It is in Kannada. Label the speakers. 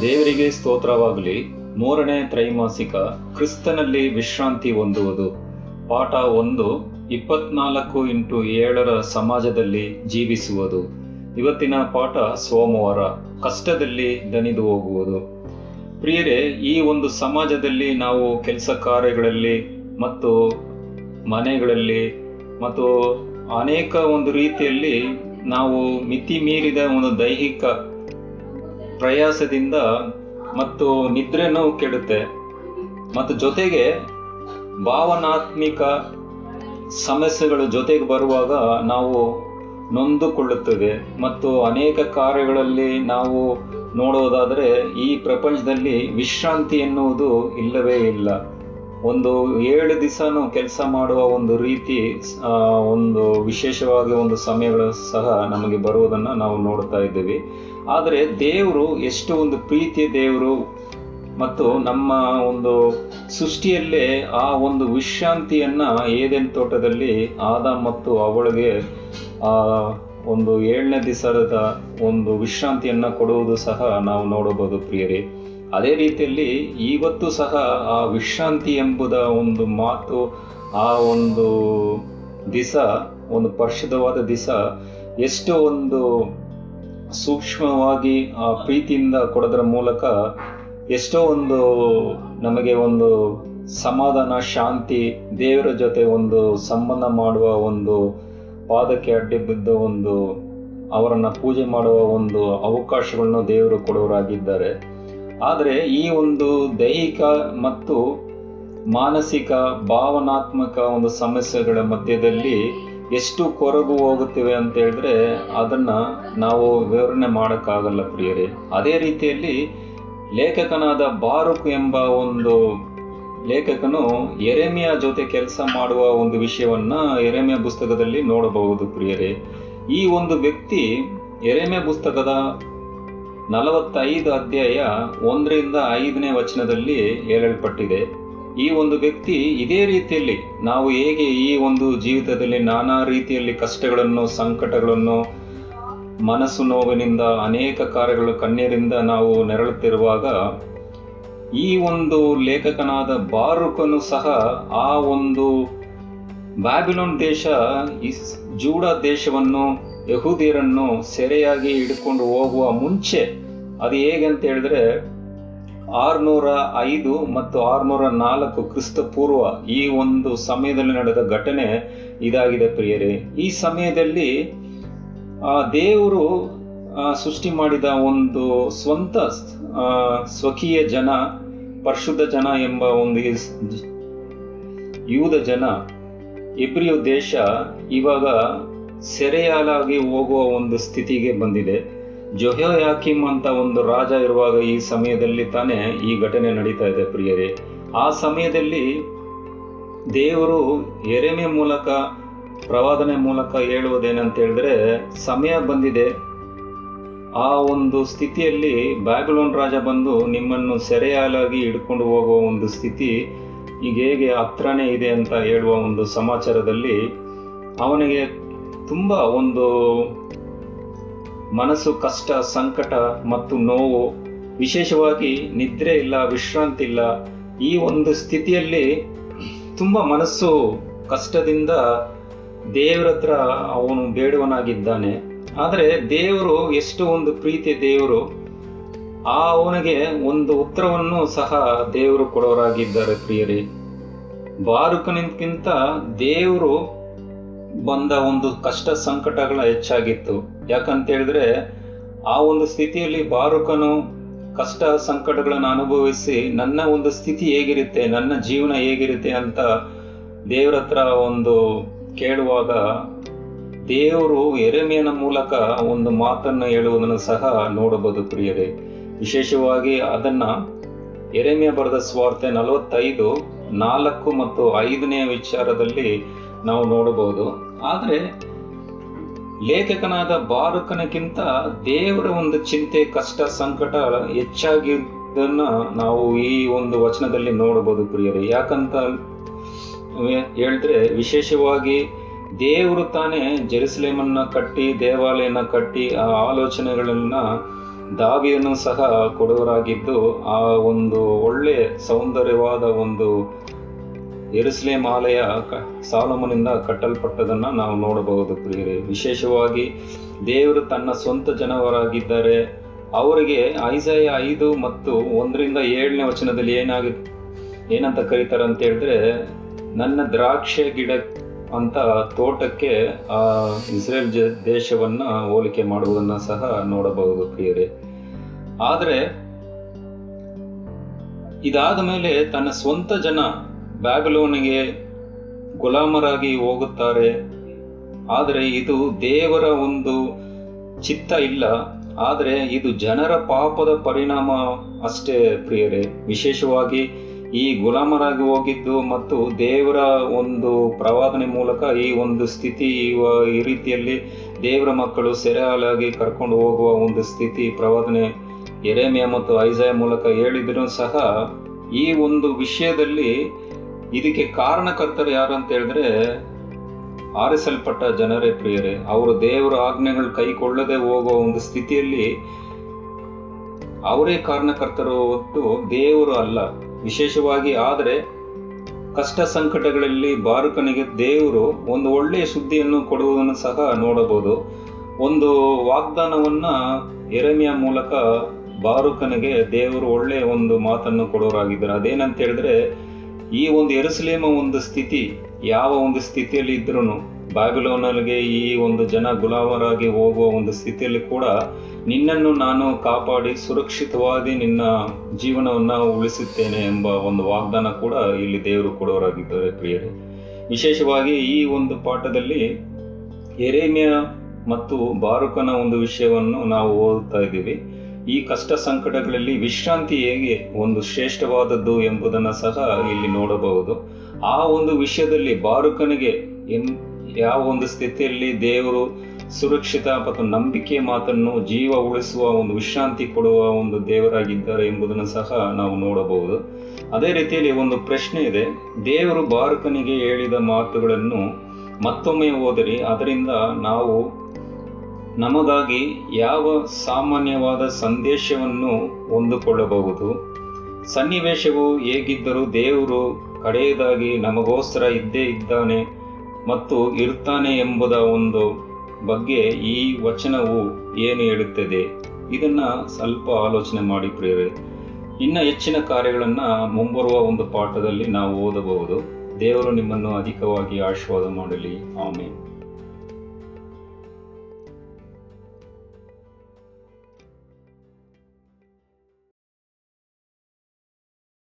Speaker 1: ದೇವರಿಗೆ ಸ್ತೋತ್ರವಾಗಲಿ. ಮೂರನೇ ತ್ರೈಮಾಸಿಕ ಕ್ರಿಸ್ತನಲ್ಲಿ ವಿಶ್ರಾಂತಿ ಹೊಂದುವುದು. ಪಾಠ ಒಂದು, ಇಪ್ಪತ್ನಾಲ್ಕು ಇಂಟು ಏಳರ ಸಮಾಜದಲ್ಲಿ ಜೀವಿಸುವುದು. ಇವತ್ತಿನ ಪಾಠ ಸೋಮವಾರ, ಕಷ್ಟದಲ್ಲಿ ದಣಿದು ಹೋಗುವುದು. ಪ್ರಿಯರೇ, ಈ ಒಂದು ಸಮಾಜದಲ್ಲಿ ನಾವು ಕೆಲಸ ಕಾರ್ಯಗಳಲ್ಲಿ ಮತ್ತು ಮನೆಗಳಲ್ಲಿ ಮತ್ತು ಅನೇಕ ಒಂದು ರೀತಿಯಲ್ಲಿ ನಾವು ಮಿತಿ ಮೀರಿದ ಒಂದು ದೈಹಿಕ ಪ್ರಯಾಸದಿಂದ ಮತ್ತು ನಿದ್ರೆನೂ ಕೆಡುತ್ತೆ. ಮತ್ತು ಜೊತೆಗೆ ಭಾವನಾತ್ಮಿಕ ಸಮಸ್ಯೆಗಳು ಜೊತೆಗೆ ಬರುವಾಗ ನಾವು ನೊಂದುಕೊಳ್ಳುತ್ತದೆ ಮತ್ತು ಅನೇಕ ಕಾರ್ಯಗಳಲ್ಲಿ ನಾವು ನೋಡೋದಾದರೆ ಈ ಪ್ರಪಂಚದಲ್ಲಿ ವಿಶ್ರಾಂತಿ ಎನ್ನುವುದು ಇಲ್ಲವೇ ಇಲ್ಲ. ಒಂದು ಏಳು ದಿವಸನೂ ಕೆಲಸ ಮಾಡುವ ಒಂದು ರೀತಿ ಒಂದು ವಿಶೇಷವಾಗಿ ಒಂದು ಸಮಯಗಳು ಸಹ ನಮಗೆ ಬರುವುದನ್ನು ನಾವು ನೋಡ್ತಾ ಇದ್ದೀವಿ. ಆದರೆ ದೇವರು ಎಷ್ಟು ಒಂದು ಪ್ರೀತಿಯ ದೇವರು ಮತ್ತು ನಮ್ಮ ಒಂದು ಸೃಷ್ಟಿಯಲ್ಲೇ ಆ ಒಂದು ವಿಶ್ರಾಂತಿಯನ್ನು ಏದೆನ್ ತೋಟದಲ್ಲಿ ಆದ ಮತ್ತು ಅವಳಿಗೆ, ಆ, ಒಂದು ಏಳನೇ ದಿವಸದ ಒಂದು ವಿಶ್ರಾಂತಿಯನ್ನು ಕೊಡುವುದು ಸಹ ನಾವು ನೋಡಬಹುದು ಪ್ರಿಯರೇ. ಅದೇ ರೀತಿಯಲ್ಲಿ ಇವತ್ತು ಸಹ ಆ ವಿಶ್ರಾಂತಿ ಎಂಬುದ ಒಂದು ಮಾತು, ಆ ಒಂದು ದಿಸ, ಒಂದು ಪರಿಶುದ್ಧವಾದ ದಿಸ ಎಷ್ಟು ಒಂದು ಸೂಕ್ಷ್ಮವಾಗಿ ಆ ಪ್ರೀತಿಯಿಂದ ಕೊಡೋದ್ರ ಮೂಲಕ ಎಷ್ಟೋ ಒಂದು ನಮಗೆ ಒಂದು ಸಮಾಧಾನ, ಶಾಂತಿ, ದೇವರ ಜೊತೆ ಒಂದು ಸಂಬಂಧ ಮಾಡುವ ಒಂದು ಪಾದಕ್ಕೆ ಅಡ್ಡಿ ಬಿದ್ದ ಒಂದು ಅವರನ್ನು ಪೂಜೆ ಮಾಡುವ ಒಂದು ಅವಕಾಶಗಳನ್ನು ದೇವರು ಕೊಡುವರಾಗಿದ್ದಾರೆ ಆದರೆ ಈ ಒಂದು ದೈಹಿಕ ಮತ್ತು ಮಾನಸಿಕ, ಭಾವನಾತ್ಮಕ ಒಂದು ಸಮಸ್ಯೆಗಳ ಮಧ್ಯದಲ್ಲಿ ಎಷ್ಟು ಕೊರಗು ಹೋಗುತ್ತಿವೆ ಅಂತ ಹೇಳಿದ್ರೆ ಅದನ್ನ ನಾವು ವಿವರಣೆ ಮಾಡೋಕ್ಕಾಗಲ್ಲ ಪ್ರಿಯರೇ. ಅದೇ ರೀತಿಯಲ್ಲಿ ಲೇಖಕನಾದ ಬಾರುಕ್ ಎಂಬ ಒಂದು ಲೇಖಕನು ಎರೆಮಿಯ ಜೊತೆ ಕೆಲಸ ಮಾಡುವ ಒಂದು ವಿಷಯವನ್ನ ಎರೆಮಿಯ ಪುಸ್ತಕದಲ್ಲಿ ನೋಡಬಹುದು ಪ್ರಿಯರೇ. ಈ ಒಂದು ವ್ಯಕ್ತಿ ಎರೆಮೆ ಪುಸ್ತಕದ ನಲವತ್ತೈದು ಅಧ್ಯಾಯ ಒಂದರಿಂದ ಐದನೇ ವಚನದಲ್ಲಿ ಹೇಳಲ್ಪಟ್ಟಿದೆ. ಈ ಒಂದು ವ್ಯಕ್ತಿ ಇದೇ ರೀತಿಯಲ್ಲಿ ನಾವು ಹೇಗೆ ಈ ಒಂದು ಜೀವಿತದಲ್ಲಿ ನಾನಾ ರೀತಿಯಲ್ಲಿ ಕಷ್ಟಗಳನ್ನು, ಸಂಕಟಗಳನ್ನು, ಮನಸ್ಸು ನೋವಿನಿಂದ ಅನೇಕ ಕಾರ್ಯಗಳು ಕಣ್ಣೀರಿಂದ ನಾವು ನೆರಳುತ್ತಿರುವಾಗ ಈ ಒಂದು ಲೇಖಕನಾದ ಬಾರುಕನು ಸಹ ಆ ಒಂದು ಬ್ಯಾಬಿಲೋನ್ ದೇಶ, ಇಸ್ ಜೂಡ ದೇಶವನ್ನು ಯಹೂದಿಯರನ್ನು ಸೆರೆಯಾಗಿ ಹಿಡ್ಕೊಂಡು ಹೋಗುವ ಮುಂಚೆ, ಅದು ಹೇಗೆ ಅಂತ ಹೇಳಿದ್ರೆ, ಆರುನೂರ ಐದು ಮತ್ತು ಆರುನೂರ ನಾಲ್ಕು ಕ್ರಿಸ್ತ ಪೂರ್ವ ಈ ಒಂದು ಸಮಯದಲ್ಲಿ ನಡೆದ ಘಟನೆ ಇದಾಗಿದೆ ಪ್ರಿಯರೇ. ಈ ಸಮಯದಲ್ಲಿ, ಆ, ದೇವರು ಸೃಷ್ಟಿ ಮಾಡಿದ ಒಂದು ಸ್ವಂತ ಸ್ವಕೀಯ ಜನ, ಪರಿಶುದ್ಧ ಜನ ಎಂಬ ಒಂದು ಯೂದ ಜನ ಇಬ್ರಿಯು ದೇಶ ಇವಾಗ ಸೆರೆಯಾಲಾಗಿ ಹೋಗುವ ಒಂದು ಸ್ಥಿತಿಗೆ ಬಂದಿದೆ. ಜೊಹೋಯಾಕಿಮ್ ಅಂತ ಒಂದು ರಾಜ ಇರುವಾಗ ಈ ಸಮಯದಲ್ಲಿ ತಾನೇ ಈ ಘಟನೆ ನಡೀತಾ ಇದೆ ಪ್ರಿಯರೇ. ಆ ಸಮಯದಲ್ಲಿ ದೇವರು ಎರೆಮೆ ಮೂಲಕ, ಪ್ರವಾದನೆ ಮೂಲಕ ಹೇಳುವುದೇನಂತ ಹೇಳಿದ್ರೆ ಸಮಯ ಬಂದಿದೆ. ಆ ಒಂದು ಸ್ಥಿತಿಯಲ್ಲಿ ಬ್ಯಾಗ್ಲೋನ್ ರಾಜ ಬಂದು ನಿಮ್ಮನ್ನು ಸೆರೆಯಾಲಾಗಿ ಹಿಡ್ಕೊಂಡು ಹೋಗುವ ಒಂದು ಸ್ಥಿತಿ ಈಗ ಹೇಗೆ ಹತ್ರನೇ ಇದೆ ಅಂತ ಹೇಳುವ ಒಂದು ಸಮಾಚಾರದಲ್ಲಿ ಅವನಿಗೆ ತುಂಬ ಒಂದು ಮನಸ್ಸು, ಕಷ್ಟ, ಸಂಕಟ ಮತ್ತು ನೋವು, ವಿಶೇಷವಾಗಿ ನಿದ್ರೆ ಇಲ್ಲ, ವಿಶ್ರಾಂತಿ ಇಲ್ಲ, ಈ ಒಂದು ಸ್ಥಿತಿಯಲ್ಲಿ ತುಂಬ ಮನಸ್ಸು ಕಷ್ಟದಿಂದ ದೇವರ ಹತ್ರ ಅವನು ಬೇಡುವನಾಗಿದ್ದಾನೆ. ಆದರೆ ದೇವರು ಎಷ್ಟು ಒಂದು ಪ್ರೀತಿ ದೇವರು, ಆ ಅವನಿಗೆ ಒಂದು ಉತ್ತರವನ್ನು ಸಹ ದೇವರು ಕೊಡೋರಾಗಿದ್ದಾರೆ ಪ್ರಿಯರಿ. ಬಾರುಕನಿಗಿಂತ ದೇವರು ಬಂದ ಒಂದು ಕಷ್ಟ ಸಂಕಟಗಳ ಹೆಚ್ಚಾಗಿತ್ತು. ಯಾಕಂತ ಹೇಳಿದ್ರೆ ಆ ಒಂದು ಸ್ಥಿತಿಯಲ್ಲಿ ಬಾರುಕನು ಕಷ್ಟ ಸಂಕಟಗಳನ್ನು ಅನುಭವಿಸಿ ನನ್ನ ಒಂದು ಸ್ಥಿತಿ ಹೇಗಿರುತ್ತೆ, ನನ್ನ ಜೀವನ ಹೇಗಿರುತ್ತೆ ಅಂತ ದೇವರ ಹತ್ರ ಒಂದು ಕೇಳುವಾಗ ದೇವರು ಎರೆಮೆಯನ ಮೂಲಕ ಒಂದು ಮಾತನ್ನು ಹೇಳುವುದನ್ನು ಸಹ ನೋಡಬಹುದು ಪ್ರಿಯರೇ. ವಿಶೇಷವಾಗಿ ಅದನ್ನ ಎರೆಮೆಯ ಬರೆದ ಸ್ವಾರ್ಥೆ ನಲವತ್ತೈದು, ನಾಲ್ಕು ಮತ್ತು ಐದನೆಯ ವಿಚಾರದಲ್ಲಿ ನಾವು ನೋಡಬಹುದು. ಆದರೆ ಲೇಖಕನಾದ ಬಾರಕನಕ್ಕಿಂತ ದೇವರ ಒಂದು ಚಿಂತೆ, ಕಷ್ಟ, ಸಂಕಟ ಹೆಚ್ಚಾಗಿದ್ದನ್ನು ನಾವು ಈ ಒಂದು ವಚನದಲ್ಲಿ ನೋಡಬಹುದು ಪ್ರಿಯರೇ. ಯಾಕಂತ ಹೇಳಿದ್ರೆ ವಿಶೇಷವಾಗಿ ದೇವರು ತಾನೇ ಜೆರುಸಲೇಮನ್ನ ಕಟ್ಟಿ, ದೇವಾಲಯನ ಕಟ್ಟಿ, ಆ ಆಲೋಚನೆಗಳನ್ನ ದಾವಿಯನ್ನು ಸಹ ಕೊಡುವರಾಗಿದ್ದು ಆ ಒಂದು ಒಳ್ಳೆ ಸೌಂದರ್ಯವಾದ ಒಂದು ಎರುಸಲೇಮ್ ಆಲಯ ಕ, ಸಾಲಮನಿಂದ ಕಟ್ಟಲ್ಪಟ್ಟದನ್ನು ನಾವು ನೋಡಬಹುದು ಪ್ರಿಯರೇ. ವಿಶೇಷವಾಗಿ ದೇವರು ತನ್ನ ಸ್ವಂತ ಜನವರಾಗಿದ್ದಾರೆ. ಅವರಿಗೆ ಐಸಾಯ ಐದು ಮತ್ತು ಒಂದರಿಂದ ಏಳನೇ ವಚನದಲ್ಲಿ ಏನಾಗಿ, ಏನಂತ ಕರೀತಾರೆ ಅಂತ ಹೇಳಿದ್ರೆ, ನನ್ನ ದ್ರಾಕ್ಷೆ ಗಿಡ ಅಂತ ತೋಟಕ್ಕೆ ಆ ಇಸ್ರೇಲ್ ಜ, ದೇಶವನ್ನ ಹೋಲಿಕೆ ಮಾಡುವುದನ್ನ ಸಹ ನೋಡಬಹುದು ಪ್ರಿಯರೇ. ಆದರೆ ಇದಾದ ಮೇಲೆ ತನ್ನ ಸ್ವಂತ ಜನ ಬ್ಯಾಬಿಲೋನಿಗೆ ಗುಲಾಮರಾಗಿ ಹೋಗುತ್ತಾರೆ. ಆದರೆ ಇದು ದೇವರ ಒಂದು ಚಿತ್ತ ಇಲ್ಲ. ಆದರೆ ಇದು ಜನರ ಪಾಪದ ಪರಿಣಾಮ ಅಷ್ಟೇ ಪ್ರಿಯರೇ. ವಿಶೇಷವಾಗಿ ಈ ಗುಲಾಮರಾಗಿ ಹೋಗಿದ್ದು ಮತ್ತು ದೇವರ ಒಂದು ಪ್ರವಾದನೆ ಮೂಲಕ ಈ ಒಂದು ಸ್ಥಿತಿ ಈ ರೀತಿಯಲ್ಲಿ ದೇವರ ಮಕ್ಕಳು ಸೆರೆಹಾಲಾಗಿ ಕರ್ಕೊಂಡು ಹೋಗುವ ಒಂದು ಸ್ಥಿತಿ ಪ್ರವಾದನೆ ಎರೆಮೆಯ ಮತ್ತು ಐಜಾಯ ಮೂಲಕ ಹೇಳಿದ್ರು ಸಹ ಈ ಒಂದು ವಿಷಯದಲ್ಲಿ ಇದಕ್ಕೆ ಕಾರಣಕರ್ತರು ಯಾರು ಅಂತ ಹೇಳಿದ್ರೆ, ಆರಿಸಲ್ಪಟ್ಟ ಜನರೇ ಪ್ರಿಯರೇ, ಅವರು ದೇವರ ಆಜ್ಞೆಗಳು ಕೈಕೊಳ್ಳದೆ ಹೋಗುವ ಒಂದು ಸ್ಥಿತಿಯಲ್ಲಿ ಅವರೇ ಕಾರಣಕರ್ತರು ಹೊತ್ತು ದೇವರು ಅಲ್ಲ. ವಿಶೇಷವಾಗಿ ಆದರೆ ಕಷ್ಟ ಸಂಕಟಗಳಲ್ಲಿ ಬಾರುಕನಿಗೆ ದೇವರು ಒಂದು ಒಳ್ಳೆಯ ಸುದ್ದಿಯನ್ನು ಕೊಡುವುದನ್ನು ಸಹ ನೋಡಬಹುದು. ಒಂದು ವಾಗ್ದಾನವನ್ನ ಎರೆಮೆಯ ಮೂಲಕ ಬಾರುಕನಿಗೆ ದೇವರು ಒಳ್ಳೆಯ ಒಂದು ಮಾತನ್ನು ಕೊಡೋರಾಗಿದ್ದಾರೆ. ಅದೇನಂತ ಹೇಳಿದ್ರೆ ಈ ಒಂದು ಎರಸಲೇಮ ಒಂದು ಸ್ಥಿತಿ, ಯಾವ ಒಂದು ಸ್ಥಿತಿಯಲ್ಲಿ ಇದ್ರೂ ಬಾಬಿಲೋನಲ್ಲಿಗೆ ಈ ಒಂದು ಜನ ಗುಲಾಮರಾಗಿ ಹೋಗುವ ಒಂದು ಸ್ಥಿತಿಯಲ್ಲಿ ಕೂಡ ನಿನ್ನನ್ನು ನಾನು ಕಾಪಾಡಿ ಸುರಕ್ಷಿತವಾಗಿ ನಿನ್ನ ಜೀವನವನ್ನು ಉಳಿಸುತ್ತೇನೆ ಎಂಬ ಒಂದು ವಾಗ್ದಾನ ಕೂಡ ಇಲ್ಲಿ ದೇವರು ಕೊಡೋರಾಗಿದ್ದಾರೆ ಪ್ರಿಯರೇ. ವಿಶೇಷವಾಗಿ ಈ ಒಂದು ಪಾಠದಲ್ಲಿ ಎರೇಮಿಯ ಮತ್ತು ಬಾರುಕನ ಒಂದು ವಿಷಯವನ್ನು ನಾವು ಓದುತ್ತಾ ಇದ್ದೀವಿ. ಈ ಕಷ್ಟ ಸಂಕಟಗಳಲ್ಲಿ ವಿಶ್ರಾಂತಿ ಹೇಗೆ ಒಂದು ಶ್ರೇಷ್ಠವಾದದ್ದು ಎಂಬುದನ್ನು ಸಹ ಇಲ್ಲಿ ನೋಡಬಹುದು. ಆ ಒಂದು ವಿಷಯದಲ್ಲಿ ಬಾರುಕನಿಗೆ ಎನ್ ಯಾವ ಒಂದು ಸ್ಥಿತಿಯಲ್ಲಿ ದೇವರು ಸುರಕ್ಷಿತ ಮತ್ತು ನಂಬಿಕೆ ಮಾತನ್ನು ಜೀವ ಉಳಿಸುವ ಒಂದು ವಿಶ್ರಾಂತಿ ಕೊಡುವ ಒಂದು ದೇವರಾಗಿದ್ದಾರೆ ಎಂಬುದನ್ನು ಸಹ ನಾವು ನೋಡಬಹುದು. ಅದೇ ರೀತಿಯಲ್ಲಿ ಒಂದು ಪ್ರಶ್ನೆ ಇದೆ. ದೇವರು ಬಾರುಕನಿಗೆ ಹೇಳಿದ ಮಾತುಗಳನ್ನು ಮತ್ತೊಮ್ಮೆ ಓದರಿ ಅದರಿಂದ ನಾವು ನಮಗಾಗಿ ಯಾವ ಸಾಮಾನ್ಯವಾದ ಸಂದೇಶವನ್ನು ಹೊಂದಿಕೊಳ್ಳಬಹುದು? ಸನ್ನಿವೇಶವು ಹೇಗಿದ್ದರೂ ದೇವರು ಕಡೆಯದಾಗಿ ನಮಗೋಸ್ಕರ ಇದ್ದೇ ಇದ್ದಾನೆ ಮತ್ತು ಇರ್ತಾನೆ ಎಂಬುದ ಒಂದು ಬಗ್ಗೆ ಈ ವಚನವು ಏನು ಹೇಳುತ್ತದೆ? ಇದನ್ನು ಸ್ವಲ್ಪ ಆಲೋಚನೆ ಮಾಡಿ ಪ್ರಿಯರೇ. ಇನ್ನು ಹೆಚ್ಚಿನ ಕಾರ್ಯಗಳನ್ನು ಮುಂಬರುವ ಒಂದು ಪಾಠದಲ್ಲಿ ನಾವು ಓದಬಹುದು. ದೇವರು ನಿಮ್ಮನ್ನು ಅಧಿಕವಾಗಿ ಆಶೀರ್ವಾದ ಮಾಡಲಿ. ಆಮೇಲೆ